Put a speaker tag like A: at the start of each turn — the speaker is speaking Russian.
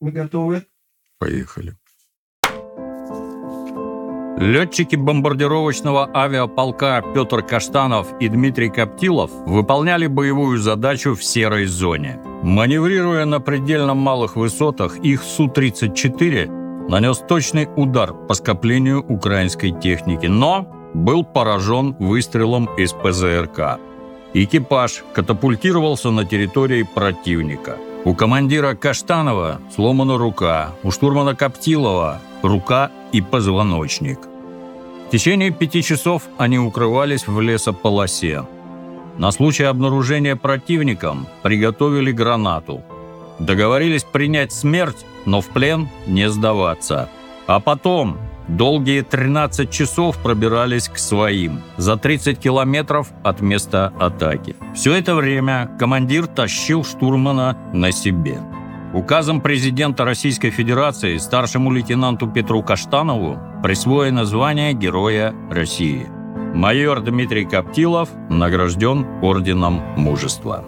A: Вы готовы?
B: Поехали.
C: Летчики бомбардировочного авиаполка Петр Каштанов и Дмитрий Коптилов выполняли боевую задачу в серой зоне. Маневрируя на предельно малых высотах, их Су-34 нанес точный удар по скоплению украинской техники, но был поражен выстрелом из ПЗРК. Экипаж катапультировался на территории противника. У командира Каштанова сломана рука, у штурмана Коптилова рука и позвоночник. В течение пяти часов они укрывались в лесополосе. На случай обнаружения противником приготовили гранату. Договорились принять смерть, но в плен не сдаваться. А потом долгие 13 часов пробирались к своим, за 30 километров от места атаки. Все это время командир тащил штурмана на себе. Указом президента Российской Федерации старшему лейтенанту Петру Каштанову присвоено звание Героя России. Майор Дмитрий Коптилов награжден Орденом Мужества.